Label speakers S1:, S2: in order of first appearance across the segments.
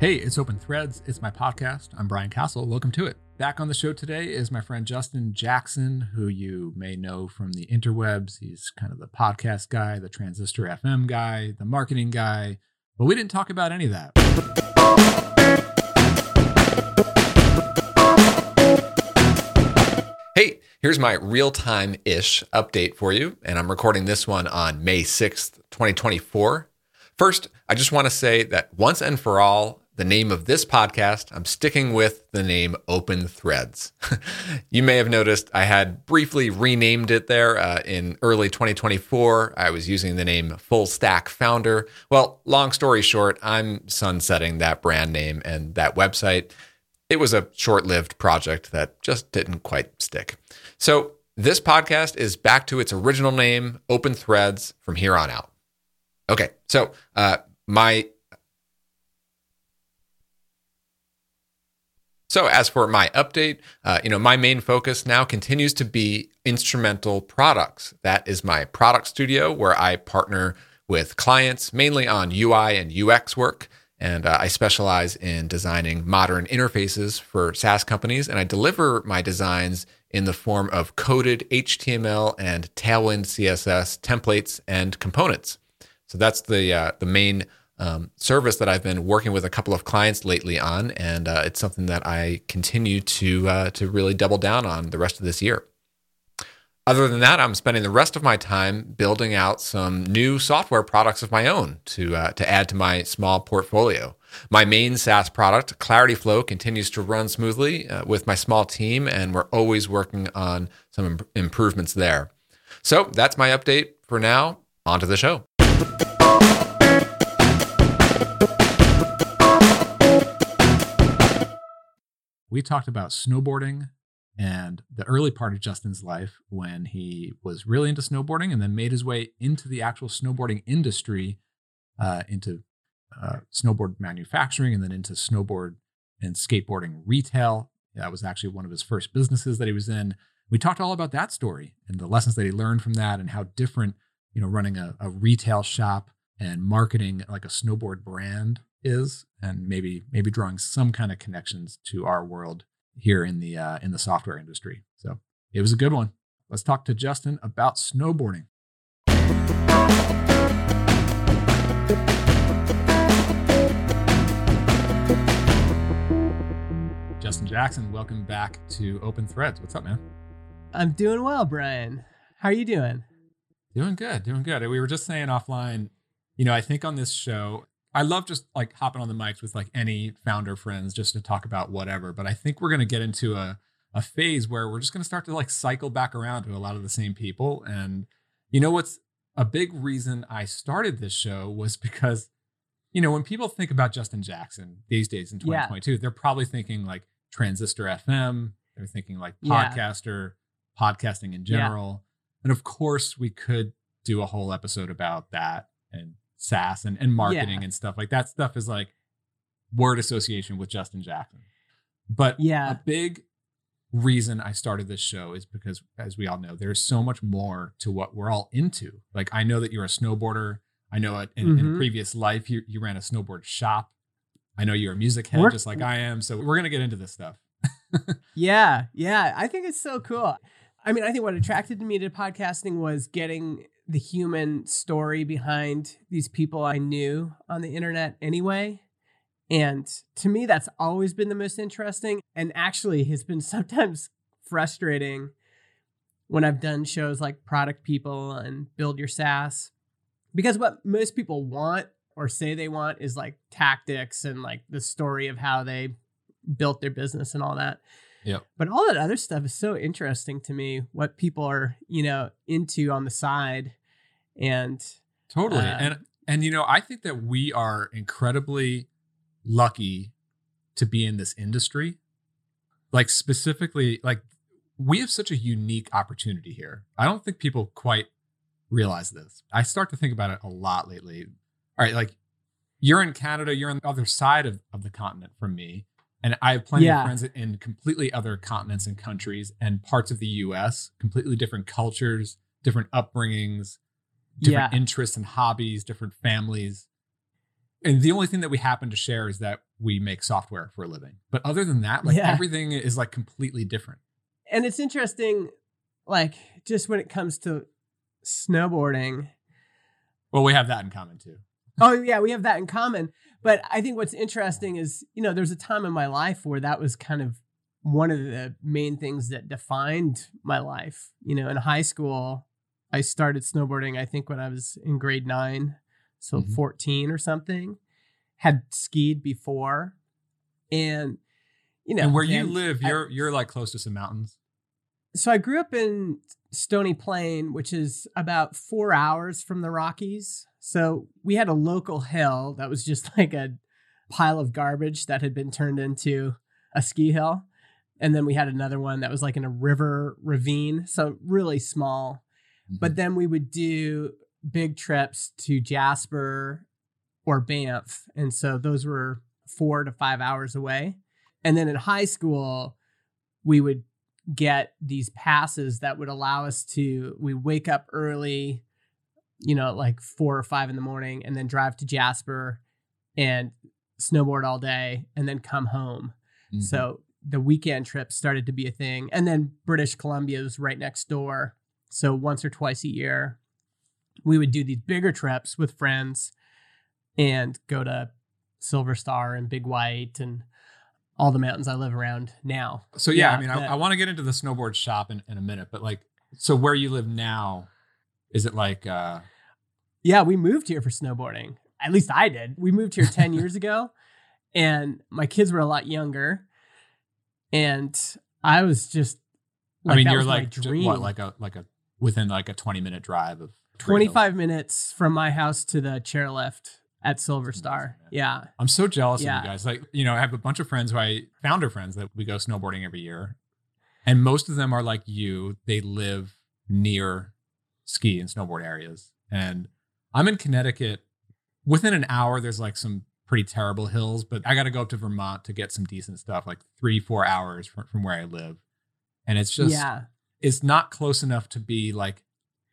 S1: Hey, it's Open Threads. It's my podcast. I'm Brian Casel. Welcome to it. Back on the show today is my friend Justin Jackson, who you may know from the interwebs. He's kind of the podcast guy, the transistor FM guy, the marketing guy. But we didn't talk about any of that.
S2: Hey, here's my real time ish update for you. And I'm recording this one on May 6th, 2024. First, I just want to say that once and for all, the name of this podcast, I'm sticking with the name Open Threads. you may have noticed I had briefly renamed it there uh, in early 2024. I was using the name Full Stack Founder. Well, long story short, I'm sunsetting that brand name and that website. It was a short lived project that just didn't quite stick. So, this podcast is back to its original name, Open Threads, from here on out. Okay, so uh, my So, as for my update, uh, you know, my main focus now continues to be instrumental products. That is my product studio where I partner with clients mainly on UI and UX work. And uh, I specialize in designing modern interfaces for SaaS companies. And I deliver my designs in the form of coded HTML and Tailwind CSS templates and components. So that's the uh, the main um, service that I've been working with a couple of clients lately on, and uh, it's something that I continue to uh, to really double down on the rest of this year. Other than that, I'm spending the rest of my time building out some new software products of my own to uh, to add to my small portfolio. My main SaaS product, Clarity Flow, continues to run smoothly uh, with my small team, and we're always working on some Im- improvements there. So that's my update for now. On to the show.
S1: We talked about snowboarding and the early part of Justin's life when he was really into snowboarding and then made his way into the actual snowboarding industry, uh, into uh, snowboard manufacturing and then into snowboard and skateboarding retail. That was actually one of his first businesses that he was in. We talked all about that story and the lessons that he learned from that and how different, you know, running a, a retail shop and marketing like a snowboard brand is and maybe maybe drawing some kind of connections to our world here in the uh, in the software industry. So it was a good one. Let's talk to Justin about snowboarding. Justin Jackson, welcome back to Open Threads. What's up, man?
S3: I'm doing well, Brian. How are you doing?
S1: Doing good, doing good. We were just saying offline, you know, I think on this show, I love just like hopping on the mics with like any founder friends just to talk about whatever. But I think we're going to get into a, a phase where we're just going to start to like cycle back around to a lot of the same people. And you know what's a big reason I started this show was because, you know, when people think about Justin Jackson these days in 2022, yeah. they're probably thinking like Transistor FM, they're thinking like podcaster, yeah. podcasting in general. Yeah. And of course, we could do a whole episode about that and SaaS and, and marketing yeah. and stuff like that stuff is like word association with Justin Jackson. But yeah, a big reason I started this show is because, as we all know, there's so much more to what we're all into. Like, I know that you're a snowboarder. I know in, mm-hmm. in a previous life you, you ran a snowboard shop. I know you're a music head we're, just like I am. So we're going to get into this stuff.
S3: yeah. Yeah. I think it's so cool. I mean, I think what attracted me to podcasting was getting the human story behind these people I knew on the internet anyway. And to me, that's always been the most interesting and actually has been sometimes frustrating when I've done shows like Product People and Build Your SaaS. Because what most people want or say they want is like tactics and like the story of how they built their business and all that.
S1: Yep.
S3: But all that other stuff is so interesting to me, what people are, you know, into on the side and
S1: totally. uh, and and you know i think that we are incredibly lucky to be in this industry. Like specifically like we have such a unique opportunity here. I don't think people quite realize this. I start to think about it a lot lately. All right like you're in canada you're on the other side of, of the continent from me and i have plenty yeah. of friends in completely other continents and countries and parts of the us completely different cultures different upbringings different yeah. interests and hobbies, different families. And the only thing that we happen to share is that we make software for a living. But other than that, like
S3: Yeah.
S1: everything is like completely different.
S3: and it's interesting, like just when it comes to snowboarding.
S1: Well, we have that in common too.
S3: oh yeah, we have that in common. But I think what's interesting is, you know, there's a time in my life where that was kind of one of the main things that defined my life. You know, in high school, I started snowboarding, I think when I was in grade nine, so
S1: Mhm.
S3: 14 or something. Had skied before. And, you know,
S1: and where you live,
S3: I-
S1: you're you're like close to some mountains.
S3: so I grew up in Stony Plain, which is about four hours from the Rockies. So we had a local hill that was just like a pile of garbage that had been turned into a ski hill. And then we had another one that was like in a river ravine. So really small. But then we would do big trips to Jasper or Banff. And so those were four to five hours away. And then in high school, we would get these passes that would allow us to, we wake up early, you know, like four or five in the morning, and then drive to Jasper and snowboard all day and then come home.
S1: Mhm.
S3: So the weekend trips started to be a thing. And then British Columbia was right next door. So once or twice a year, we would do these bigger trips with friends and go to Silver Star and Big White and all the mountains I live around now.
S1: So yeah,
S3: Yeah,
S1: I mean, I,
S3: that-
S1: I want to get into the snowboard shop in, in a minute, but like, so where you live now, is it like, uh,
S3: Yeah, we moved here for snowboarding. At least I did. We moved here 10 years ago and my kids were a lot younger. And I was just
S1: I mean, you're like what, like a like a within like a 20 minute drive of Tree Hill.
S3: 25 minutes from my house to the chairlift at Silver Star. Yeah.
S1: I'm so jealous
S3: Yeah.
S1: of you guys. Like, you know, I have a bunch of friends who I founder friends that we go snowboarding every year. And most of them are like you. They live near ski and snowboard areas. And I'm in Connecticut. Within an hour, there's like some pretty terrible hills, but I got to go up to Vermont to get some decent stuff, like three, four hours from, from where I live. And it's just,
S3: yeah.
S1: It's not close enough to be like,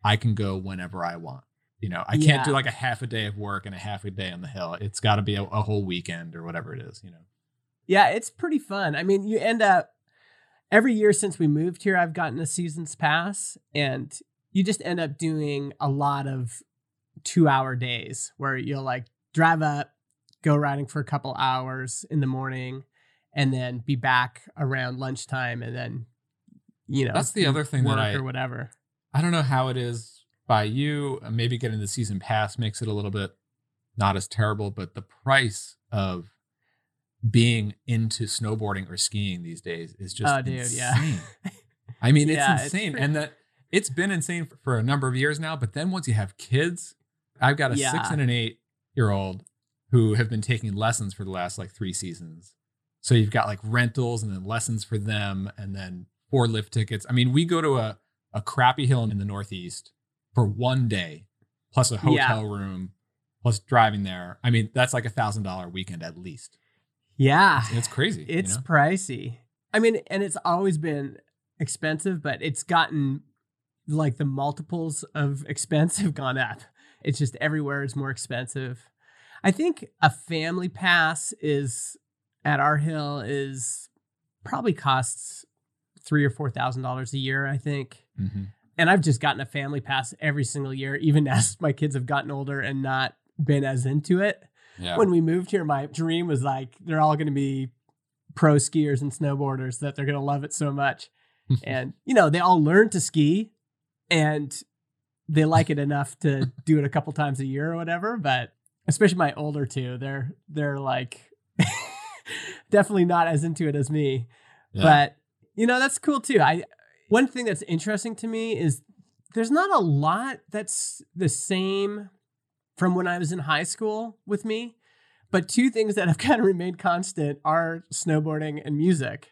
S1: I can go whenever I want. You know, I can't
S3: Yeah.
S1: do like a half a day of work and a half a day on the hill. It's got to be a, a whole weekend or whatever it is, you know.
S3: Yeah, it's pretty fun. I mean, you end up every year since we moved here, I've gotten a season's pass, and you just end up doing a lot of two hour days where you'll like drive up, go riding for a couple hours in the morning, and then be back around lunchtime, and then you know
S1: That's the other thing that I-
S3: or whatever.
S1: I don't know how it is by you. uh, Maybe getting the season pass makes it a little bit not as terrible, but the price of being into snowboarding or skiing these days is just
S3: Oh, dude, yeah.
S1: insane. I mean, it's
S3: Yeah, it's
S1: insane.
S3: pretty-
S1: and that it's been insane for, for a number of years now. But then once you have kids, I've got a six and an eight year old who have been taking lessons for the last like three seasons. So you've got like rentals and then lessons for them and then four lift tickets. I mean, we go to a, a crappy hill in the Northeast for one day, plus a
S3: Yeah.
S1: hotel room, plus driving there. I mean, that's like a thousand dollar weekend at least.
S3: Yeah,
S1: It's, it's crazy. you
S3: It's
S1: know?
S3: pricey. I mean, and it's always been expensive, but it's gotten like the multiples of expense have gone up. It's just everywhere is more expensive. I think a family pass is at our hill is probably costs three or four thousand dollars a year, I think.
S1: Mhm.
S3: And I've just gotten a family pass every single year, even as my kids have gotten older and not been as into it
S1: Yeah.
S3: when we moved here, my dream was like they're all going to be pro skiers and snowboarders that they're going to love it so much. and you know, they all learn to ski and they like it enough to do it a couple times a year or whatever, but especially my older two, they're they're like definitely not as into it as me.
S1: Yeah.
S3: But you know, that's cool too. I one thing that's interesting to me is there's not a lot that's the same from when I was in high school with me. But two things that have kind of remained constant are snowboarding and music.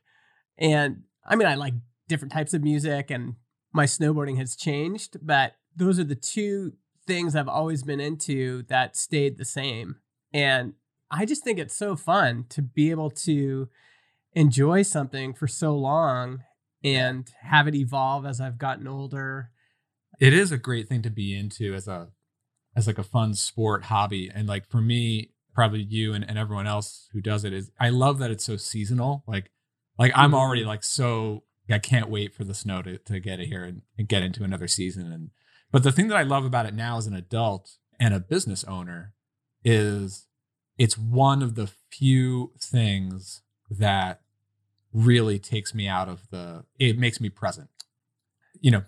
S3: And I mean, I like different types of music and my snowboarding has changed, but those are the two things I've always been into that stayed the same. And I just think it's so fun to be able to enjoy something for so long and have it evolve as I've gotten older.
S1: it is a great thing to be into as a as like a fun sport hobby and like for me probably you and, and everyone else who does it is I love that it's so seasonal. Like like I'm already
S3: Mhm.
S1: like so I can't wait for the snow to, to get here and, and get into another season. And but the thing that I love about it now as an adult and a business owner is it's one of the few things that really takes me out of the it makes me present. You know,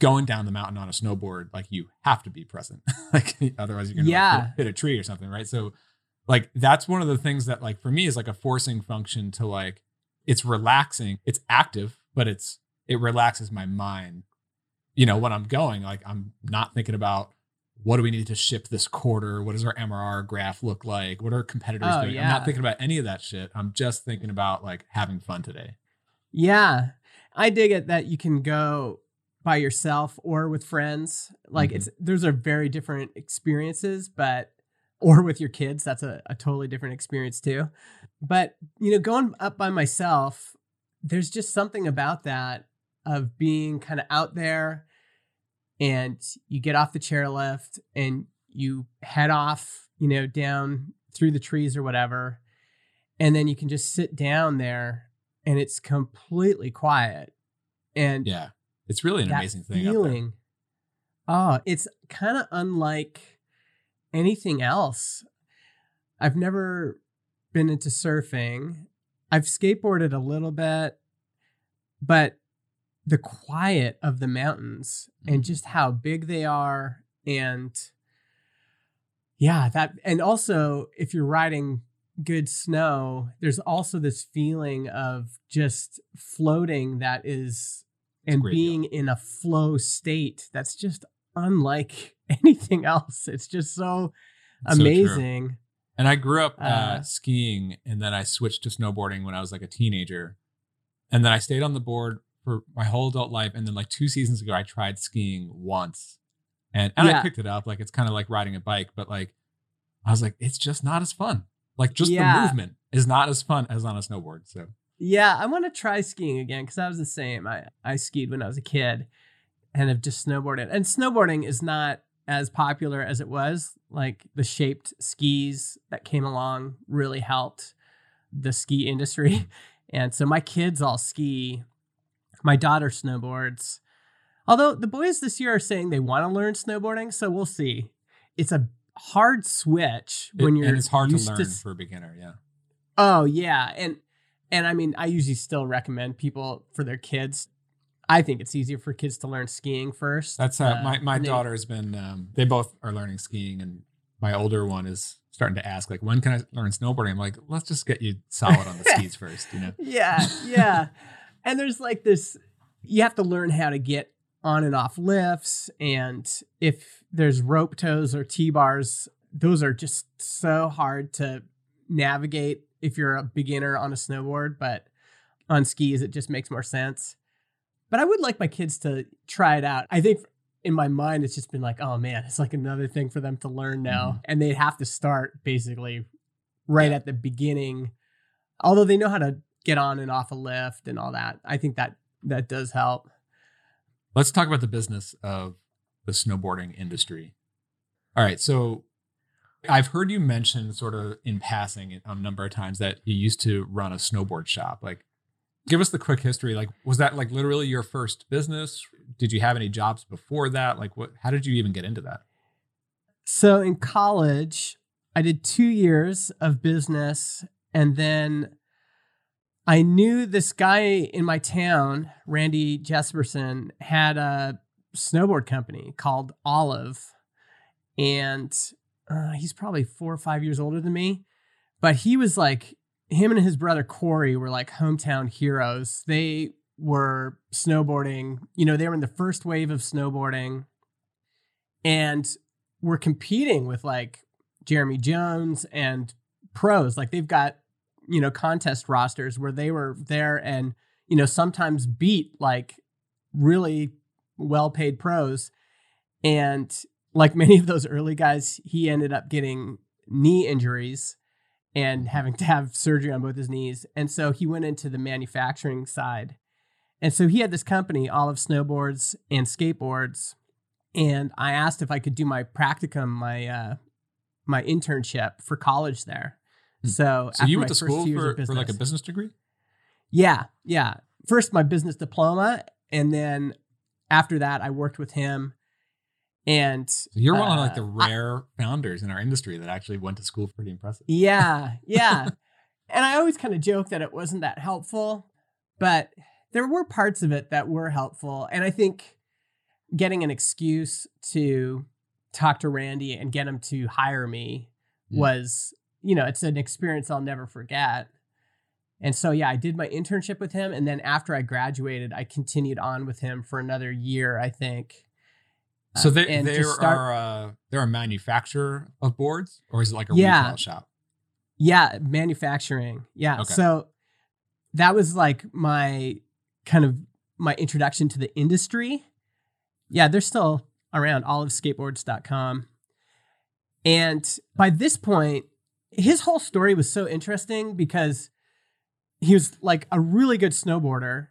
S1: going down the mountain on a snowboard, like you have to be present. like otherwise you're gonna like, hit, hit a tree or something, right? So like that's one of the things that like for me is like a forcing function to like it's relaxing, it's active, but it's it relaxes my mind. You know, when I'm going, like I'm not thinking about what do we need to ship this quarter? What does our MRR graph look like? What are competitors
S3: Oh,
S1: doing? I'm not thinking about any of that shit. I'm just thinking about like having fun today.
S3: Yeah. I dig it that you can go by yourself or with friends. Like
S1: Mhm.
S3: it's those are very different experiences, but or with your kids, that's a, a totally different experience too. But you know, going up by myself, there's just something about that of being kind of out there and you get off the chairlift and you head off, you know, down through the trees or whatever. And then you can just sit down there and it's completely quiet. And
S1: Yeah. It's really an amazing thing.
S3: feeling, oh, it's kind of unlike anything else. I've never been into surfing. I've skateboarded a little bit, but the quiet of the mountains and
S1: Mhm.
S3: just how big they are and yeah, that and also if you're riding good snow, there's also this feeling of just floating that is
S1: It's
S3: and being in a flow state that's just unlike anything else. It's just so
S1: It's so
S3: amazing.
S1: And I grew up uh,
S3: Uh,
S1: skiing and then I switched to snowboarding when I was like a teenager. And then I stayed on the board for my whole adult life. And then like two seasons ago, I tried skiing once and, and I picked it up. Like it's kind of like riding a bike, but like I was like, it's just not as fun. Like just
S3: Yeah.
S1: the movement is not as fun as on a snowboard. So
S3: Yeah, I want to try skiing again because I was the same. I, I skied when I was a kid and have just snowboarded. And snowboarding is not as popular as it was. Like the shaped skis that came along really helped the ski industry. And so my kids all ski. My daughter snowboards. Although the boys this year are saying they want to learn snowboarding, so we'll see. It's a hard switch when
S1: it-
S3: you're
S1: and it's hard to learn
S3: s-
S1: for a beginner. Yeah.
S3: Oh yeah, and and I mean, I usually still recommend people for their kids. I think it's easier for kids to learn skiing first.
S1: That's uh,
S3: Uh,
S1: my my
S3: and they-
S1: daughter has been. Um, they both are learning skiing, and my older one is starting to ask like, when can I learn snowboarding? I'm like, let's just get you solid on the skis first. You know.
S3: Yeah, yeah. and there's like this. You have to learn how to get on and off lifts, and if there's rope tows or T bars, those are just so hard to navigate if you're a beginner on a snowboard. But on skis, it just makes more sense. But I would like my kids to try it out. I think in my mind, it's just been like, oh man, it's like another thing for them to learn now. Mm-hmm. And they'd have to start basically right
S1: Yeah.
S3: at the beginning. Although they know how to get on and off a lift and all that. I think that that does help.
S1: Let's talk about the business of the snowboarding industry. All right, so I've heard you mention sort of in passing a number of times that you used to run a snowboard shop. Like give us the quick history. Like was that like literally your first business? Did you have any jobs before that? Like what how did you even get into that?
S3: So in college, I did two years of business and then I knew this guy in my town, Randy Jesperson, had a snowboard company called Olive. And uh, he's probably four or five years older than me. But he was like, him and his brother Corey were like hometown heroes. They were snowboarding, you know, they were in the first wave of snowboarding and were competing with like Jeremy Jones and pros. Like they've got, you know, contest rosters where they were there and, you know, sometimes beat like really well paid pros. And like many of those early guys, he ended up getting knee injuries and having to have surgery on both his knees. And so he went into the manufacturing side. And so he had this company, Olive Snowboards and Skateboards. And I asked if I could do my practicum, my uh, my internship for college there.
S1: Hmm.
S3: So,
S1: So you went to school
S3: two years of
S1: for, for like a
S3: business-
S1: degree?
S3: Yeah, yeah. First, my business diploma, and then after that, I worked with him. And
S1: So you're one of like the
S3: Uh, I-
S1: rare founders in our industry that actually went to school. Pretty impressive.
S3: yeah, yeah. and I always kind of joke that it wasn't that helpful, but there were parts of it that were helpful. And I think getting an excuse to talk to Randy and get him to hire me
S1: Mm.
S3: was, you know, it's an experience I'll never forget. And so, yeah, I did my internship with him. And then after I graduated, I continued on with him for another year, I think.
S1: So
S3: Uh,
S1: they
S3: and
S1: they
S3: start-
S1: are uh, they're a manufacturer of boards, or is it like a
S3: Yeah.
S1: retail shop?
S3: Yeah, manufacturing. Yeah.
S1: Okay.
S3: So that was like my kind of my introduction to the industry. Yeah, they're still around oliveskateboards.com. And by this point, his whole story was so interesting because he was like a really good snowboarder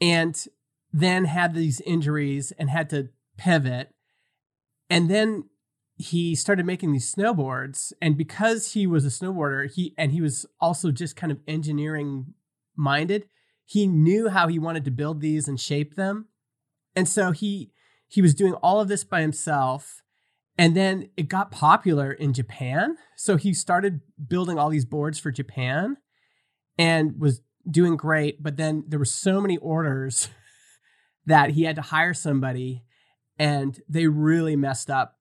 S3: and then had these injuries and had to pivot. And then he started making these snowboards and because he was a snowboarder he and he was also just kind of engineering minded he knew how he wanted to build these and shape them and so he he was doing all of this by himself and then it got popular in Japan so he started building all these boards for Japan and was doing great but then there were so many orders that he had to hire somebody and they really messed up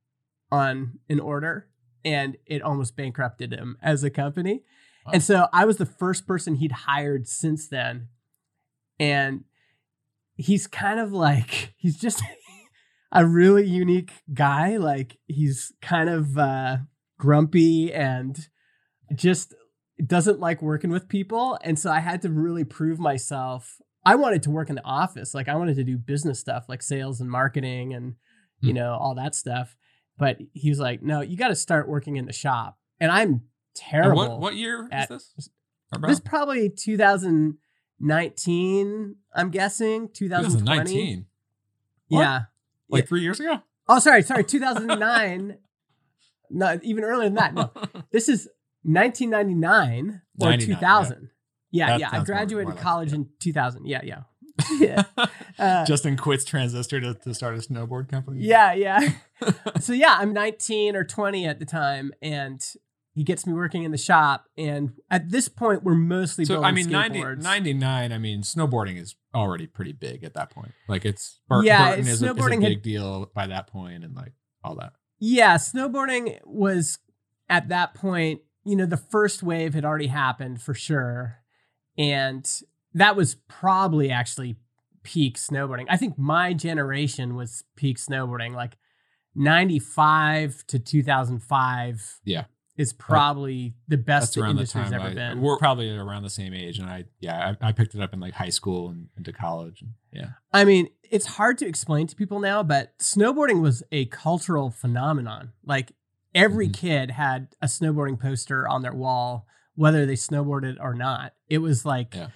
S3: on an order and it almost bankrupted him as a company.
S1: Wow.
S3: And so I was the first person he'd hired since then. And he's kind of like, he's just a really unique guy. Like he's kind of uh, grumpy and just doesn't like working with people. And so I had to really prove myself. I wanted to work in the office. Like I wanted to do business stuff like sales and marketing and, you
S1: Hmm.
S3: know, all that stuff. But he was like, no, you got to start working in the shop. And I'm
S1: And
S3: terrible.
S1: what what year is
S3: at-
S1: this? About?
S3: This probably 2019, I'm guessing. 2020.
S1: 2019, What?
S3: Yeah.
S1: Like three years ago.
S3: Oh, sorry, sorry. 2009. no, even earlier than that. No, this is 1999 or 2000. Yeah,
S1: That
S3: yeah. I graduated
S1: like
S3: college
S1: yeah.
S3: in 2000. Yeah, yeah. yeah. Uh,
S1: Justin quits Transistor to, to start a snowboard company.
S3: yeah, yeah. so yeah, I'm 19 or 20 at the time, and he gets me working in the shop. And at this point, we're mostly
S1: So
S3: building
S1: I mean, 90, 99, I mean, snowboarding is already pretty big at that point. Like it's Bur-
S3: Yeah,
S1: Burton is a, is a
S3: snowboarding had-
S1: big deal by that point, and like all that.
S3: Yeah, snowboarding was at that point, you know, the first wave had already happened for sure. And that was probably actually peak snowboarding. I think my generation was peak snowboarding, like 95 to 2005.
S1: Yeah.
S3: Is probably the best the industry's ever
S1: I,
S3: been.
S1: we're probably around the same age, and I yeah, I, I picked it up in like high school and into college. And, yeah,
S3: I mean, it's hard to explain to people now, but snowboarding was a cultural phenomenon. Like every
S1: Mhm.
S3: kid had a snowboarding poster on their wall, whether they snowboarded or not. It was like
S1: Yeah.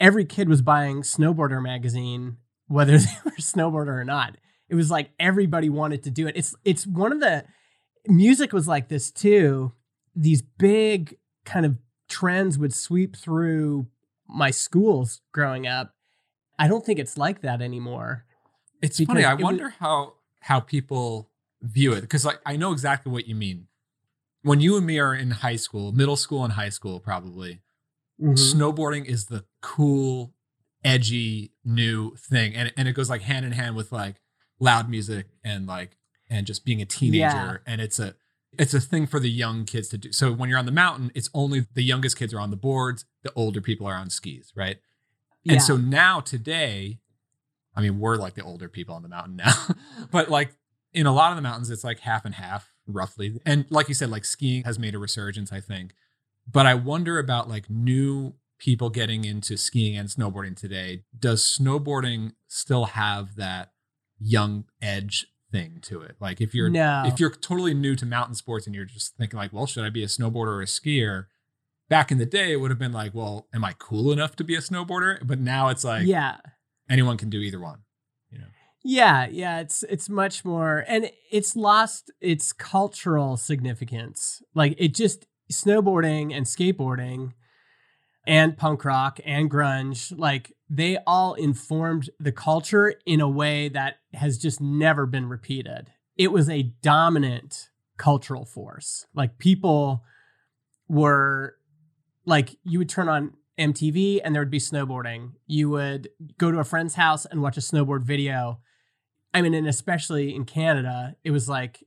S3: every kid was buying Snowboarder magazine, whether they were snowboarder or not. It was like everybody wanted to do it. It's it's one of the music was like this too. These big kind of trends would sweep through my schools growing up. I don't think it's like that anymore.
S1: it's funny. I
S3: it was-
S1: wonder how how people view it because like I know exactly what you mean. When you and me are in high school, middle school and high school, probably
S3: Mm-hmm.
S1: snowboarding is the cool, edgy new thing, and and it goes like hand in hand with like loud music and like and just being a teenager,
S3: Yeah.
S1: and it's a it's a thing for the young kids to do. So when you're on the mountain, it's only the youngest kids are on the boards, the older people are on skis, right?
S3: Yeah.
S1: And so now today, I mean, we're like the older people on the mountain now, but like in a lot of the mountains, it's like half and half roughly. And like you said, like skiing has made a resurgence, I think. But I wonder about like new people getting into skiing and snowboarding today. Does snowboarding still have that young edge thing to it? Like if you're
S3: no.
S1: if you're totally new to mountain sports and you're just thinking like, well, should I be a snowboarder or a skier? Back in the day, it would have been like, well, am I cool enough to be a snowboarder? But now it's like
S3: yeah.
S1: anyone can do either one. You know.
S3: Yeah, yeah, it's it's much more and it's lost its cultural significance. Like it just snowboarding and skateboarding and punk rock and grunge, like they all informed the culture in a way that has just never been repeated. It was a dominant cultural force. Like people were like you would turn on MTV and there would be snowboarding. You would go to a friend's house and watch a snowboard video I mean, and especially in Canada, it was like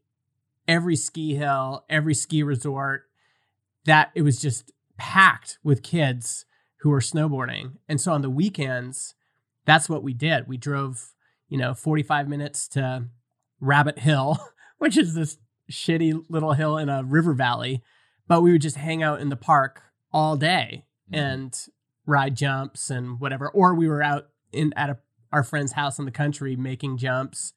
S3: every ski hill, every ski resort, that it was just packed with kids who were snowboarding. And so on the weekends, that's what we did. We drove, you know, 45 minutes to Rabbit Hill, which is this shitty little hill in a river valley, but we would just hang out in the park all day mm-hmm. and ride jumps and whatever. Or we were out in at a our friend's house in the country making jumps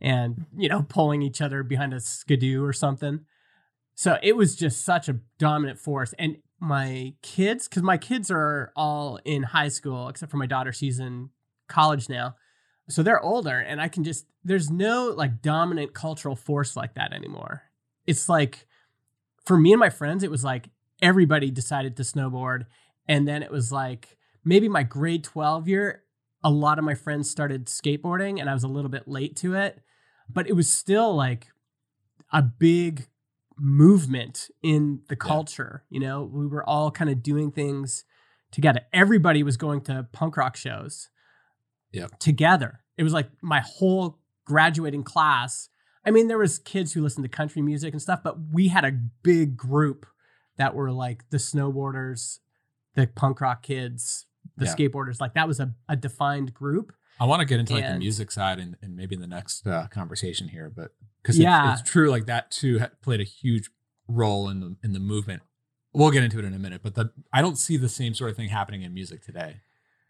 S3: and you know pulling each other behind a skidoo or something so it was just such a dominant force and my kids because my kids are all in high school except for my daughter she's in college now. So they're older and i can just there's no like dominant cultural force like that anymore. It's like for me and my friends it was like everybody decided to snowboard and then it was like maybe my grade 12 year a lot of my friends started skateboarding and I was a little bit late to it, but it was still like a big movement in the culture. Yeah. You know, we were all kind of doing things together. Everybody was going to punk rock shows
S1: yeah.
S3: together. It was like my whole graduating class. I mean, there was kids who listened to country music and stuff, but we had a big group that were like the snowboarders, the punk rock kids, the yeah. skateboarders. Like that was a, a defined group.
S1: I want to get into and, like the music side and, and maybe in the next uh, conversation here, but because yeah. it's, it's true, like that too played a huge role in the in the movement. We'll get into it in a minute, but the, I don't see the same sort of thing happening in music today.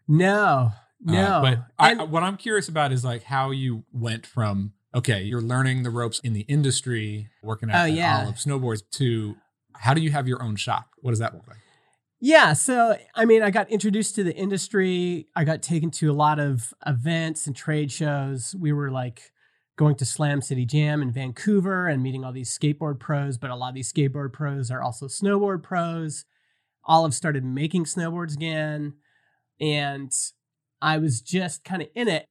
S3: No, uh, no.
S1: Uh, but and, I, what I'm curious about is like how you went from okay, you're learning the ropes in the industry, working at, oh, yeah. Olive Snowboards, to how do you have your own shop? What does that look like?
S3: Yeah, so I mean, I got introduced to the industry. I got taken to a lot of events and trade shows. We were like going to Slam City Jam in Vancouver and meeting all these skateboard pros, but a lot of these skateboard pros are also snowboard pros. Olive started making snowboards again. And I was just kind of in it.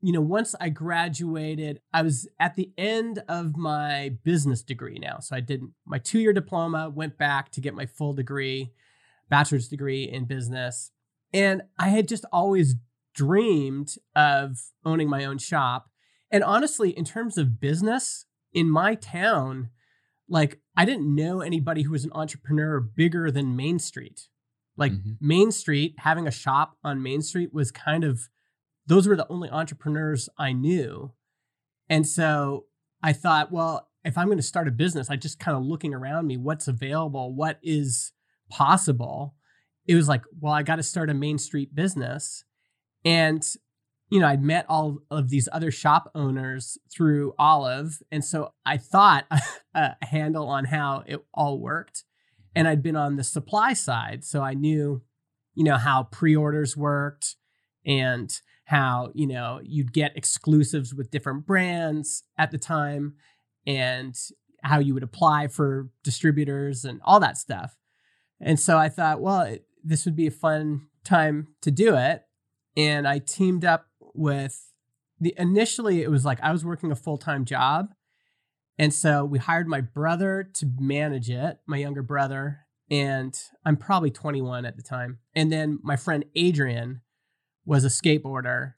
S3: You know, once I graduated, I was at the end of my business degree now. So I did my two year diploma, went back to get my full degree bachelor's degree in business. And I had just always dreamed of owning my own shop. And honestly, in terms of business in my town, like I didn't know anybody who was an entrepreneur bigger than Main Street. Like mm-hmm. Main Street, having a shop on Main Street was kind of, those were the only entrepreneurs I knew. And so I thought, well, if I'm going to start a business, I just kind of looking around me, what's available, what is possible, it was like, well, I got to start a Main Street business. And, you know, I'd met all of these other shop owners through Olive. And so I thought a handle on how it all worked. And I'd been on the supply side. So I knew, you know, how pre orders worked and how, you know, you'd get exclusives with different brands at the time and how you would apply for distributors and all that stuff. And so I thought, well, it, this would be a fun time to do it. And I teamed up with the initially it was like I was working a full-time job. And so we hired my brother to manage it, my younger brother, and I'm probably 21 at the time. And then my friend Adrian was a skateboarder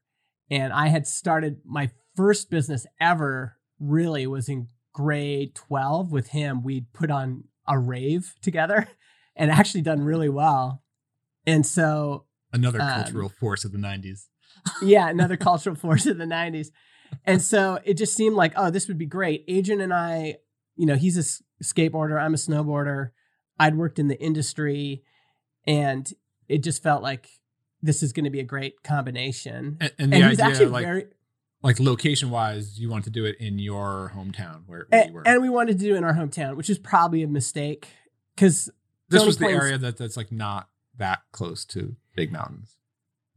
S3: and I had started my first business ever really was in grade 12 with him. We'd put on a rave together and actually done really well. And so
S1: another um, cultural force of the 90s.
S3: yeah, another cultural force of the 90s. And so it just seemed like, oh, this would be great. Adrian and I, you know, he's a skateboarder, I'm a snowboarder. I'd worked in the industry and it just felt like this is going to be a great combination.
S1: And, and the and idea, like, very, like location wise, you want to do it in your hometown where, where
S3: and,
S1: you were.
S3: And we wanted to do it in our hometown, which is probably a mistake because
S1: this was the area that that's like not that close to big mountains.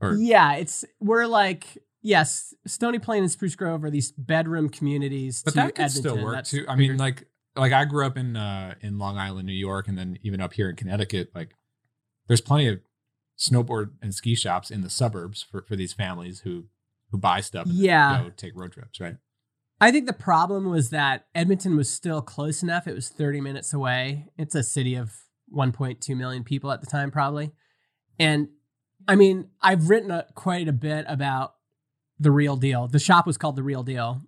S3: Or yeah, it's we're like yes, Stony Plain and Spruce Grove are these bedroom communities.
S1: But
S3: to
S1: that could
S3: Edmonton.
S1: still work
S3: That's
S1: too. I mean, like like I grew up in uh in Long Island, New York, and then even up here in Connecticut, like there's plenty of snowboard and ski shops in the suburbs for, for these families who who buy stuff and
S3: Yeah.
S1: go take road trips, right?
S3: I think the problem was that Edmonton was still close enough. It was 30 minutes away. It's a city of 1.2 million people at the time, probably. And I mean, I've written a, quite a bit about the real deal. The shop was called the real deal.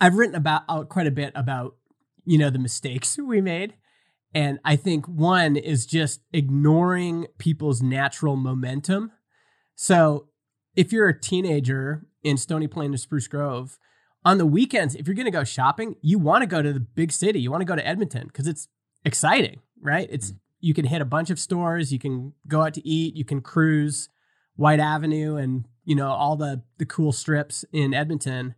S3: I've written about uh, quite a bit about, you know, the mistakes we made. And I think one is just ignoring people's natural momentum. So if you're a teenager in Stony Plain or Spruce Grove, on the weekends, if you're going to go shopping, you want to go to the big city. You want to go to Edmonton because it's exciting, right? It's you can hit a bunch of stores, you can go out to eat, you can cruise Whyte Avenue and you know all the the cool strips in Edmonton,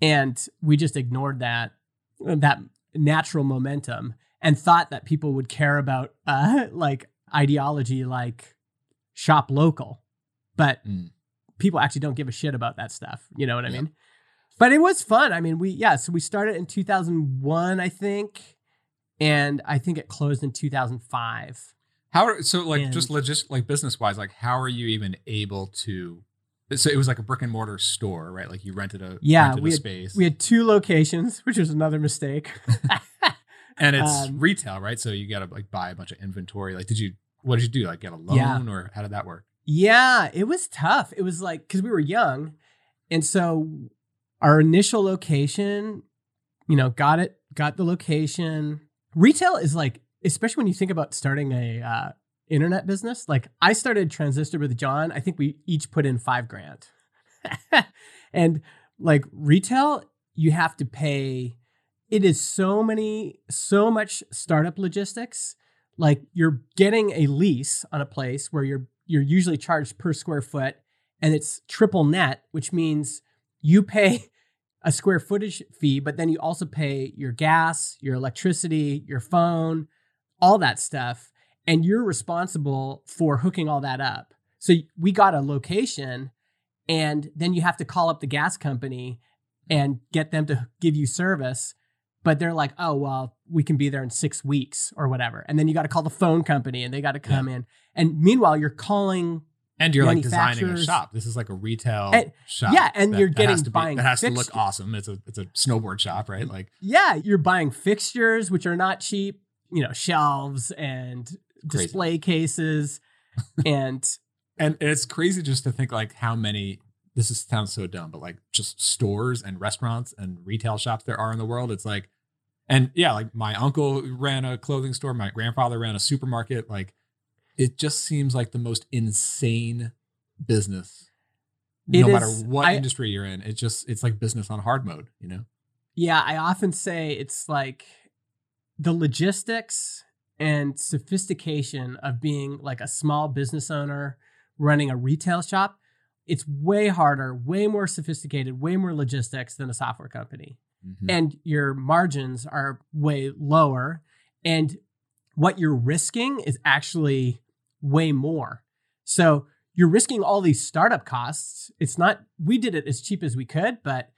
S3: and we just ignored that that natural momentum and thought that people would care about uh, like ideology like shop local, but
S1: Mm.
S3: people actually don't give a shit about that stuff. You know what I
S1: Yeah.
S3: mean? But it was fun. I mean, we yeah, so we started in 2001, I think, and I think it closed in 2005.
S1: How are, so like
S3: And-
S1: just logist like business wise, like how are you even able to? So it was like a brick and mortar store, right? Like you rented a
S3: Yeah,
S1: rented
S3: we
S1: a
S3: had-
S1: space,
S3: We had two locations, which was another mistake.
S1: and it's
S3: um,
S1: retail, right? So you got to like buy a bunch of inventory. Like, did you? What did you do? Like get a loan,
S3: Yeah.
S1: or how did that work?
S3: Yeah, it was tough. It was like because we were young, and so our initial location, you know, got it, got the location. Retail is like, especially when you think about starting a uh, internet business. Like I started Transistor with John. I think we each put in five grand, and like retail, you have to pay. It is so many, so much startup logistics like you're getting a lease on a place where you're you're usually charged per square foot and it's triple net which means you pay a square footage fee but then you also pay your gas your electricity your phone all that stuff and you're responsible for hooking all that up so we got a location and then you have to call up the gas company and get them to give you service but they're like, oh, well, we can be there in six weeks or whatever. And then you got to call the phone company and they got to come in. And meanwhile, you're calling,
S1: And you're like designing a shop. This is like a retail
S3: And-
S1: shop.
S3: yeah, and you're
S1: has
S3: getting
S1: to be-
S3: buying
S1: that has to look awesome. It's a it's a snowboard shop, right? Like
S3: yeah, you're buying fixtures, which are not cheap, you know, shelves and
S1: Crazy.
S3: display cases. and
S1: and it's crazy just to think like how many this is, sounds so dumb but like just stores and restaurants and retail shops there are in the world it's like and yeah like my uncle ran a clothing store my grandfather ran a supermarket like it just seems like the most insane business
S3: It
S1: no matter what
S3: I-
S1: industry you're in it just it's like business on hard mode you know
S3: yeah, I often say it's like the logistics and sophistication of being like a small business owner running a retail shop. It's way harder, way more sophisticated, way more logistics than a software company.
S1: Mhm.
S3: and your margins are way lower and what you're risking is actually way more. So you're risking all these startup costs. It's not we did it as cheap as we could but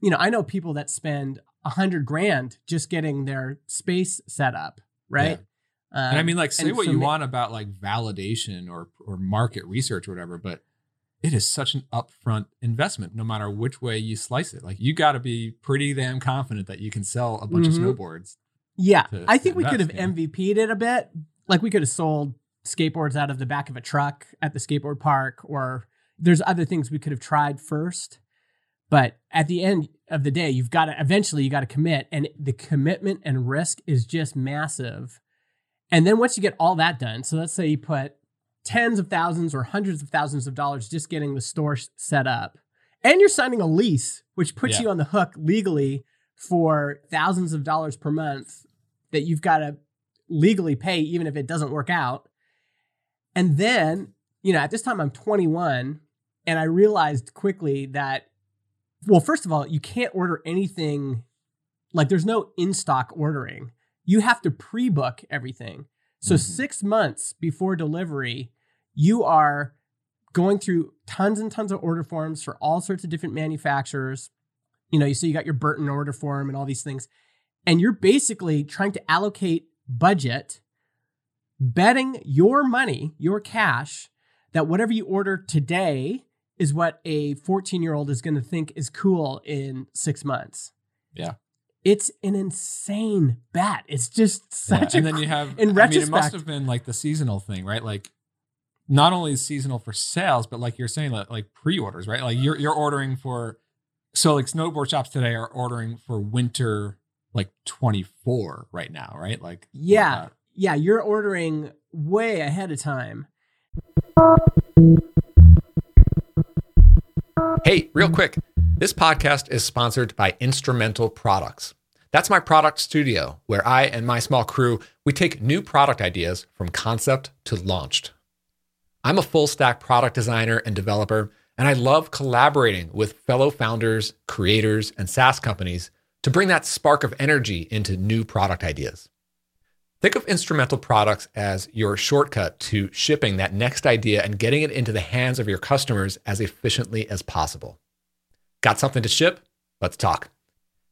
S3: you know i know people that spend a hundred grand just getting their space set up right?
S1: And i
S3: Um,
S1: mean like say what
S3: so
S1: you
S3: ma-
S1: want about like validation or or market research or whatever but it is such an upfront investment no matter which way you slice it. Like you got to be pretty damn confident that you can sell a bunch
S3: Mhm.
S1: of snowboards
S3: Yeah, I think we could have
S1: invest,
S3: MVP'd it a bit. Like we could have sold skateboards out of the back of a truck at the skateboard park, or there's other things we could have tried first. But at the end of the day, you've got to eventually you got to commit, and the commitment and risk is just massive. And then once you get all that done, so let's say you put tens of thousands or hundreds of thousands of dollars just getting the store set up, and you're signing a lease, which puts
S1: Yeah.
S3: you on the hook legally for thousands of dollars per month that you've got to legally pay even if it doesn't work out. And then, you know, at this time I'm 21 and I realized quickly that well, first of all, you can't order anything like there's no in-stock ordering. You have to pre-book everything. So
S1: Mhm.
S3: 6 months before delivery, you are going through tons and tons of order forms for all sorts of different manufacturers. You know, you so see you got your Burton order form and all these things. And you're basically trying to allocate budget, betting your money, your cash, that whatever you order today is what a 14 year old is going to think is cool in six months.
S1: Yeah.
S3: It's an insane bet. It's just such
S1: yeah.
S3: a.
S1: And then you have,
S3: in
S1: I mean, it must have been like the seasonal thing, right? Like, not only is seasonal for sales, but like you're saying, like, like pre-orders, right? Like you're you're ordering for, so like snowboard shops today are ordering for winter like 24 right now, right? Like
S3: Yeah.
S1: uh,
S3: yeah, you're ordering way ahead of time.
S2: Hey, real quick, this podcast is sponsored by Instrumental Products. That's my product studio where I and my small crew, we take new product ideas from concept to launched. I'm a full stack product designer and developer, and I love collaborating with fellow founders, creators, and SaaS companies to bring that spark of energy into new product ideas. Think of instrumental products as your shortcut to shipping that next idea and getting it into the hands of your customers as efficiently as possible. Got something to ship? Let's talk.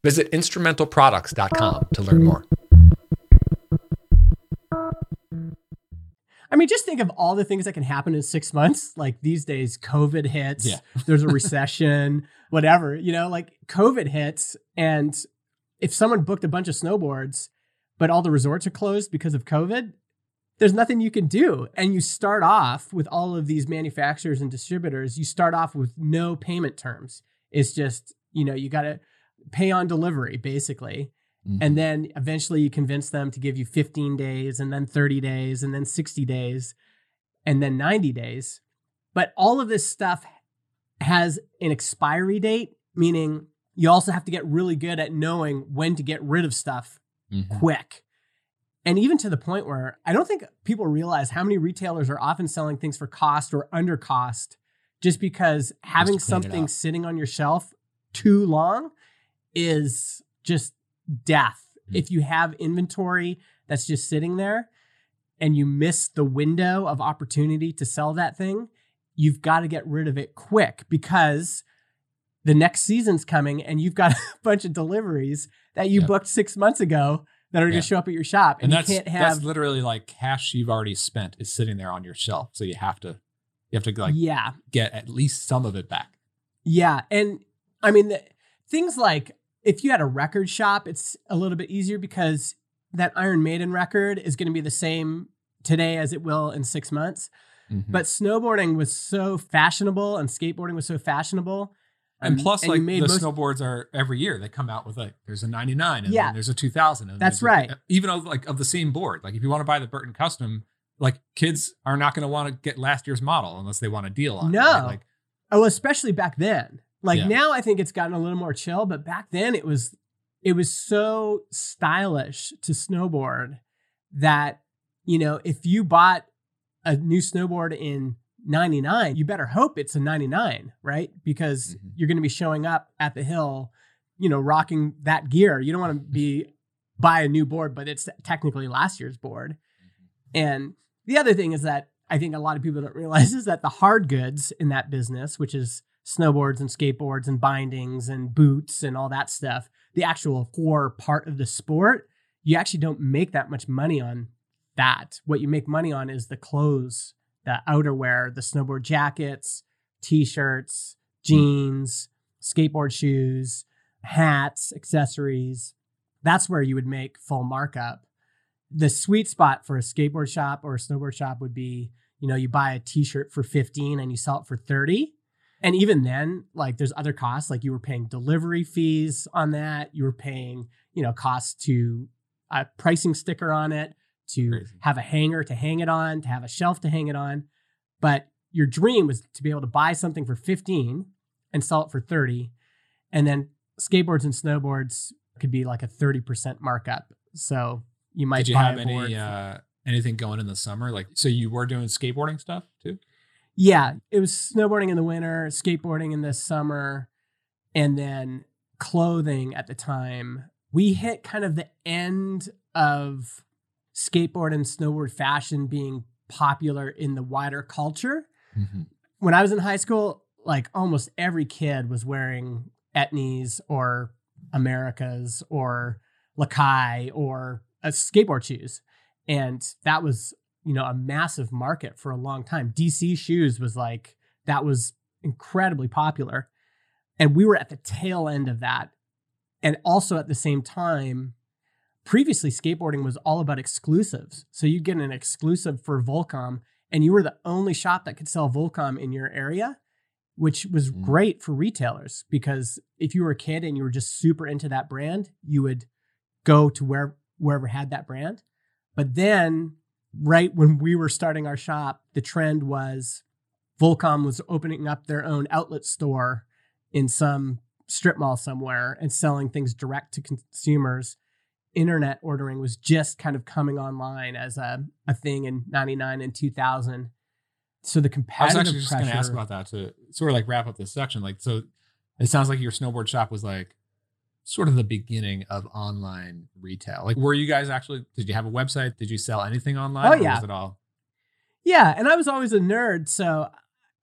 S2: Visit instrumentalproducts.com to learn more.
S3: I mean, just think of all the things that can happen in six months. Like these days, COVID hits,
S1: Yeah.
S3: there's a recession, whatever, you know, like COVID hits. And if someone booked a bunch of snowboards, but all the resorts are closed because of COVID, there's nothing you can do. And you start off with all of these manufacturers and distributors, you start off with no payment terms. It's just, you know, you got to pay on delivery, basically.
S1: mhm.
S3: And then eventually you convince them to give you 15 days and then 30 days and then 60 days and then 90 days. But all of this stuff has an expiry date, meaning you also have to get really good at knowing when to get rid of stuff
S1: Mhm.
S3: quick. And even to the point where I don't think people realize how many retailers are often selling things for cost or under cost just because having
S1: it
S3: something sitting on your shelf too long is just death.
S1: Mm.
S3: If you have inventory that's just sitting there and you miss the window of opportunity to sell that thing, you've got to get rid of it quick because the next season's coming and you've got a bunch of deliveries that you
S1: Yeah.
S3: booked six months ago that are going to show up at your shop. And,
S1: and that's
S3: you can't have that's
S1: literally like cash you've already spent is sitting there on your shelf, so you have to you have to like
S3: yeah,
S1: get at least some of it back.
S3: Yeah, and I mean the, things like if you had a record shop, it's a little bit easier because that Iron Maiden record is going to be the same today as it will in six months.
S1: Mhm.
S3: But snowboarding was so fashionable and skateboarding was so fashionable.
S1: And
S3: um,
S1: plus, like the
S3: most-
S1: snowboards are every year they come out with like there's a 99 and
S3: Yeah.
S1: then there's a 2000. And
S3: That's
S1: there's a-
S3: right.
S1: even of like of the same board. Like if you want to buy the Burton Custom, like kids are not going to want to get last year's model unless they want a deal on. it,
S3: No.
S1: right? like
S3: Oh, especially back then. Like
S1: Yeah.
S3: now I think it's gotten a little more chill, but back then it was it was so stylish to snowboard that you know, if you bought a new snowboard in 99, you better hope it's a 99, right? Because
S1: Mhm.
S3: you're going to be showing up at the hill, you know, rocking that gear. You don't want to be buy a new board, but it's technically last year's board. And the other thing is that I think a lot of people don't realize is that the hard goods in that business, which is snowboards and skateboards and bindings and boots and all that stuff, the actual core part of the sport, you actually don't make that much money on that. What you make money on is the clothes, the outerwear, the snowboard jackets, t-shirts, hmm. jeans, skateboard shoes, hats, accessories. That's where you would make full markup the sweet spot for a skateboard shop or a snowboard shop would be, you know, you buy a t-shirt for 15 and you sell it for 30. And even then, like there's other costs, like you were paying delivery fees on that. You were paying, you know, costs to a pricing sticker on it, to
S1: Crazy.
S3: have a hanger to hang it on, to have a shelf to hang it on. But your dream was to be able to buy something for 15 and sell it for 30. And then skateboards and snowboards could be like a 30% markup. So you might
S1: did you
S3: buy
S1: have any uh anything going in the summer? Like so you were doing skateboarding stuff too?
S3: Yeah, it was snowboarding in the winter, skateboarding in the summer, and then clothing at the time. We hit kind of the end of skateboard and snowboard fashion being popular in the wider culture.
S1: Mm-hmm.
S3: when I was in high school, like almost every kid was wearing Etnies or Emericas or Lakai or a skateboard shoes. And that was, you know, a massive market for a long time. DC shoes was like, that was incredibly popular. And we were at the tail end of that. And also at the same time, previously skateboarding was all about exclusives. So you'd get an exclusive for Volcom and you were the only shop that could sell Volcom in your area, which was
S2: Mm.
S3: great for retailers because if you were a kid and you were just super into that brand, you would go to where wherever had that brand. But then right when we were starting our shop, the trend was Volcom was opening up their own outlet store in some strip mall somewhere and selling things direct to consumers. Internet ordering was just kind of coming online as a, a thing in 99 and 2000. So the competitive
S1: I was actually just going to ask about that to sort of like wrap up this section. Like, so it sounds like your snowboard shop was like sort of the beginning of online retail. Like, were you guys actually? Did you have a website? Did you sell anything online?
S3: Oh,
S1: or
S3: yeah.
S1: Was it all?
S3: Yeah, and I was always a nerd, so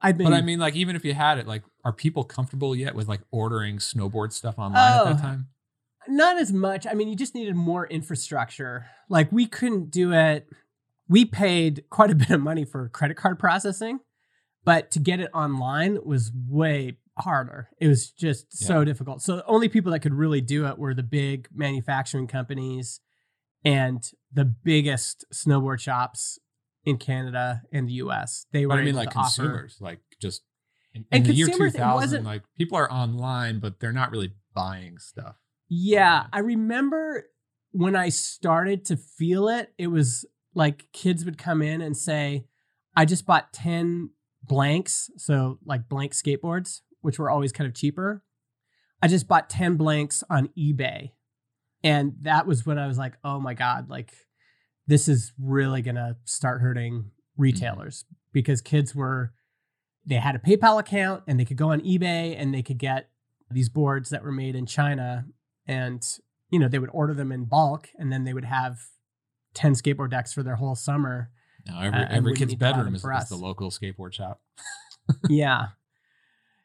S3: I've been
S1: But I mean, like, even if you had it, like, are people comfortable yet with like ordering snowboard stuff online at
S3: Oh.
S1: that time?
S3: Not as much. I mean, you just needed more infrastructure. Like we couldn't do it. We paid quite a bit of money for credit card processing, but to get it online was way harder. It was just so difficult. So the only people that could really do it were the big manufacturing companies and the biggest snowboard shops in Canada and the US. They were
S1: I mean, like
S3: to offer-
S1: consumers, like just in, in
S3: And
S1: the year 2000, like people are online, but they're not really buying stuff.
S3: Yeah, I remember when I started to feel it, it was like kids would come in and say, I just bought 10 blanks, so like blank skateboards, which were always kind of cheaper. I just bought 10 blanks on eBay. And that was when I was like, oh my God, like this is really going to start hurting mm-hmm. retailers because kids were, they had a PayPal account and they could go on eBay and they could get these boards that were made in China and you know they would order them in bulk and then they would have 10 skateboard decks for their whole summer
S1: Now, every
S3: Uh,
S1: every kid's
S3: need to buy them
S1: bedroom is, is the local skateboard shop.
S3: yeah.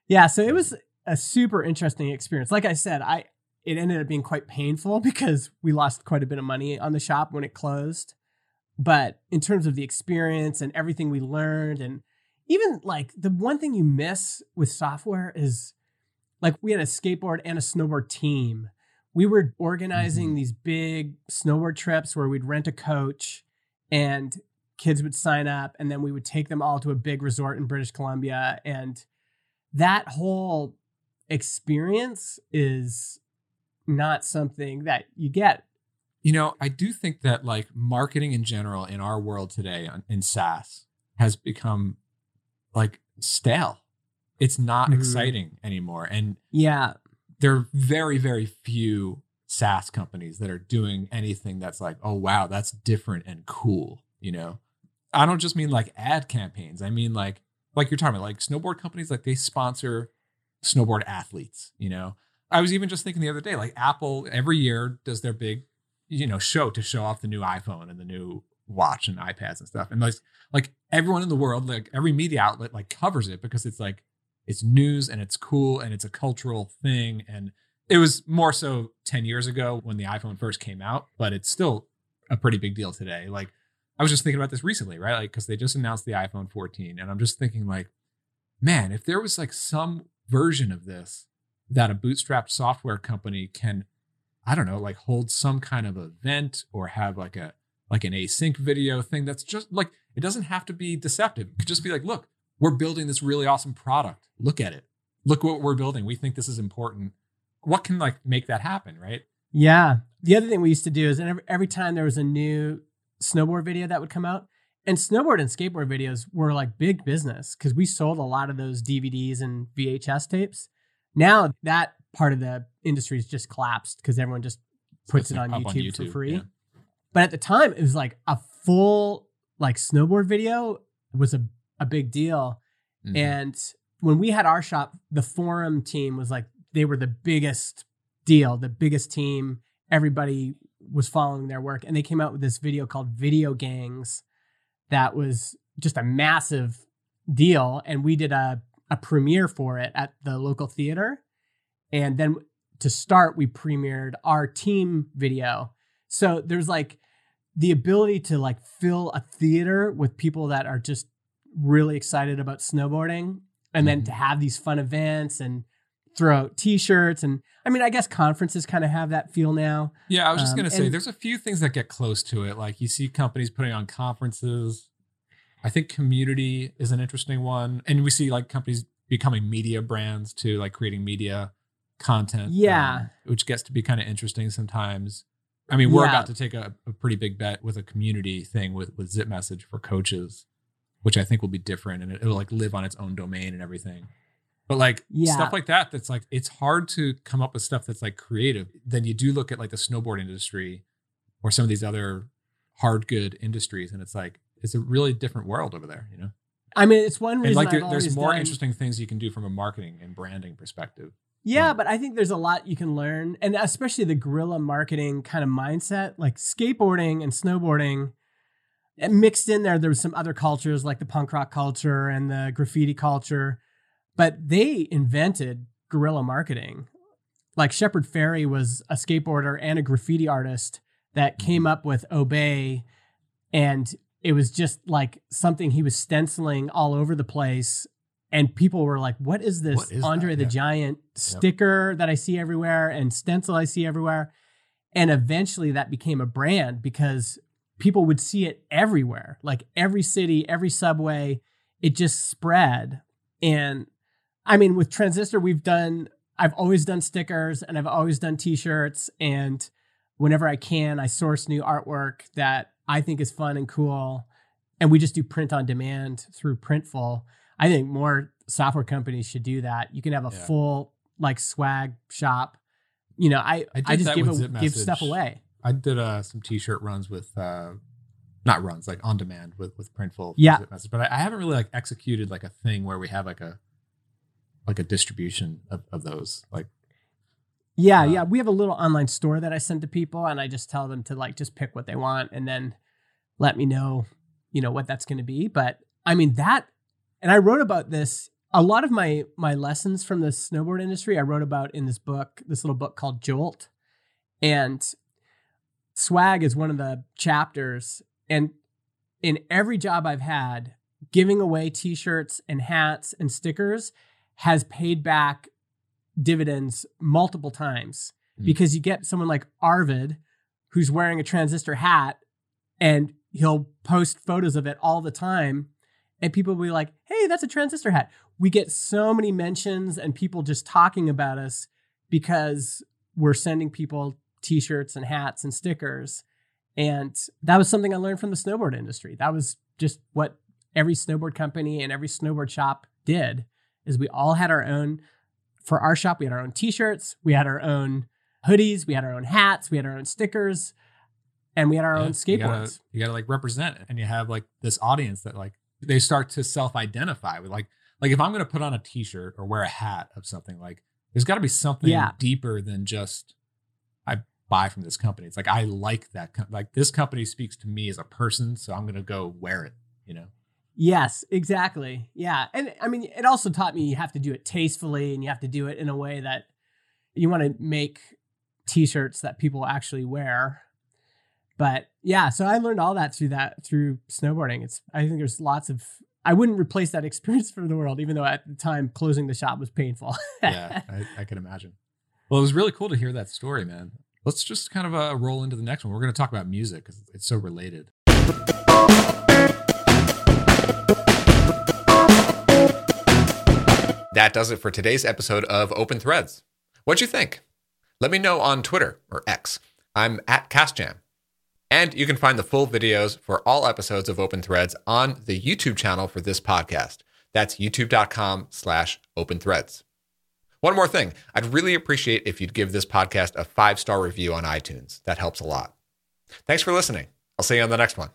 S3: Yeah so it was a super interesting experience. Like i said i it ended up being quite painful because we lost quite a bit of money on the shop when it closed. But in terms of the experience and everything we learned and even like the one thing you miss with software is like we had a skateboard and a snowboard team we were organizing these big snowboard trips where we'd rent a coach and kids would sign up and then we would take them all to a big resort in British Columbia and that whole experience is not something that you get
S1: You know, I do think that like marketing in general in our world today in SaaS has become like stale. It's not
S3: Mhm.
S1: exciting anymore. And
S3: yeah
S1: there are very, very few SaaS companies that are doing anything that's like, oh wow, that's different and cool. You know, I don't just mean like ad campaigns. I mean like like you're talking about like snowboard companies, like they sponsor snowboard athletes. You know, I was even just thinking the other day, like Apple every year does their big, you know, show to show off the new iPhone and the new watch and iPads and stuff. And like like everyone in the world, like every media outlet like covers it because it's like it's news and it's cool and it's a cultural thing. And it was more so 10 years ago when the iPhone first came out, but it's still a pretty big deal today. Like I was just thinking about this recently, right? Like because they just announced the iPhone 14, and I'm just thinking like, man, if there was like some version of this that a bootstrapped software company can, I don't know, like hold some kind of event or have like a like an async video thing that's just like it doesn't have to be deceptive. It could just be like, look, we're building this really awesome product. Look at it. Look what we're building. We think this is important. What can like make that happen, right?
S3: Yeah. The other thing we used to do is every, every time there was a new snowboard video that would come out, and snowboard and skateboard videos were like big business because we sold a lot of those DVDs and VHS tapes. Now that part of the industry has just collapsed because everyone just puts it
S1: like,
S3: on YouTube, for free.
S1: yeah.
S3: But at the time, it was like a full like snowboard video was a, a big deal.
S1: Mhm.
S3: And when we had our shop, the forum team was like, they were the biggest deal, the biggest team. Everybody was following their work. And they came out with this video called Video Gangs that was just a massive deal, and we did a a premiere for it at the local theater, and then to start, we premiered our team video. So there's like the ability to like fill a theater with people that are just really excited about snowboarding and then to
S1: Mm-hmm.
S3: have these fun events and throw out t-shirts and I mean I guess conferences kind of have that feel now.
S1: Yeah, I was just
S3: Um,
S1: gonna say
S3: and-
S1: there's a few things that get close to it. Like you see companies putting on conferences. I think community is an interesting one. And we see like companies becoming media brands too, like creating media content.
S3: Yeah.
S1: um, which gets to be kind of interesting sometimes. I mean, we're
S3: Yeah.
S1: about to take a, a pretty big bet with a community thing with, with Zip Message for coaches, which I think will be different and it, it'll like live on its own domain and everything. But like
S3: Yeah.
S1: stuff like that, that's like it's hard to come up with stuff that's like creative. Then you do look at like the snowboard industry or some of these other hard good industries, and it's like it's a really different world over there, you know.
S3: I mean it's one
S1: And
S3: reason
S1: like
S3: I've
S1: there, there's more
S3: done-
S1: interesting things you can do from a marketing and branding perspective.
S3: Yeah,
S1: Yeah.
S3: but I think there's a lot you can learn, and especially the guerrilla marketing kind of mindset, like skateboarding and snowboarding. Mixed in there, there was some other cultures like the punk rock culture and the graffiti culture, but they invented guerrilla marketing. Like Shepard Fairey was a skateboarder and a graffiti artist that came mm-hmm. up with Obey, and it was just like something he was stenciling all over the place and people were like, "What is this
S1: What is that?
S3: Andre the
S1: Yeah.
S3: Giant sticker that I see everywhere and stencil I see everywhere?" And eventually, that became a brand because people would see it everywhere, like every city, every subway. It just spread, and I mean, with Transistor, we've done. I've always done stickers and I've always done T-shirts, and whenever I can, I source new artwork that I think is fun and cool, and we just do print on demand through Printful. I think more software companies should do that. You can have a
S1: Yeah.
S3: full like swag shop. You know, I
S1: I
S3: I, just give a, give stuff away.
S1: I did uh, some t-shirt runs with, uh, not runs, like on demand with with Printful.
S3: Yeah.
S1: Message. but I, I haven't really like executed like a thing where we have like a like a distribution of, of those. Like,
S3: Yeah,
S1: Uh,
S3: yeah. We have a little online store that I send to people, and I just tell them to like just pick what they want, and then let me know, you know, what that's going to be. But I mean that, and I wrote about this. A lot of my my lessons from the snowboard industry I wrote about in this book, this little book called Jolt, and swag is one of the chapters. And in every job I've had, giving away T-shirts and hats and stickers has paid back dividends multiple times
S1: Mm.
S3: because you get someone like Arvid who's wearing a transistor hat and he'll post photos of it all the time and people will be like hey that's a transistor hat we get so many mentions and people just talking about us because we're sending people t-shirts and hats and stickers. And that was something i learned from the snowboard industry. That was just what every snowboard company and every snowboard shop did is we all had our own for our shop we had our own t-shirts we had our own hoodies we had our own hats we had our own stickers and we had our
S1: yeah,
S3: own
S1: You
S3: skateboards.
S1: gotta, you gotta like represent it, and you have like this audience that like they start to self-identify with like like if I'm gonna put on a T-shirt or wear a hat of something like there's got to be something
S3: Yeah.
S1: deeper than just buy from this company. It's like I like that co- like this company speaks to me as a person, so I'm gonna go wear it. You know.
S3: Yes, exactly. Yeah. And I mean, it also taught me you have to do it tastefully and you have to do it in a way that you want to make t shirts that people actually wear. But yeah, so I learned all that through that, through snowboarding. It's, I think there's lots of, I wouldn't replace that experience for the world, even though at the time closing the shop was painful.
S1: yeah, I, I can imagine. Well, it was really cool to hear that story, man. Let's just kind of uh, roll into the next one. We're going to talk about music because it's so related.
S2: That does it for today's episode of Open Threads. What'd you think? Let me know on Twitter or X. I'm at CasJam. And you can find the full videos for all episodes of Open Threads on the YouTube channel for this podcast. That's youtube.com slash open threads. One more thing. I'd really appreciate if you'd give this podcast a five star review on iTunes. That helps a lot. Thanks for listening. I'll see you on the next one.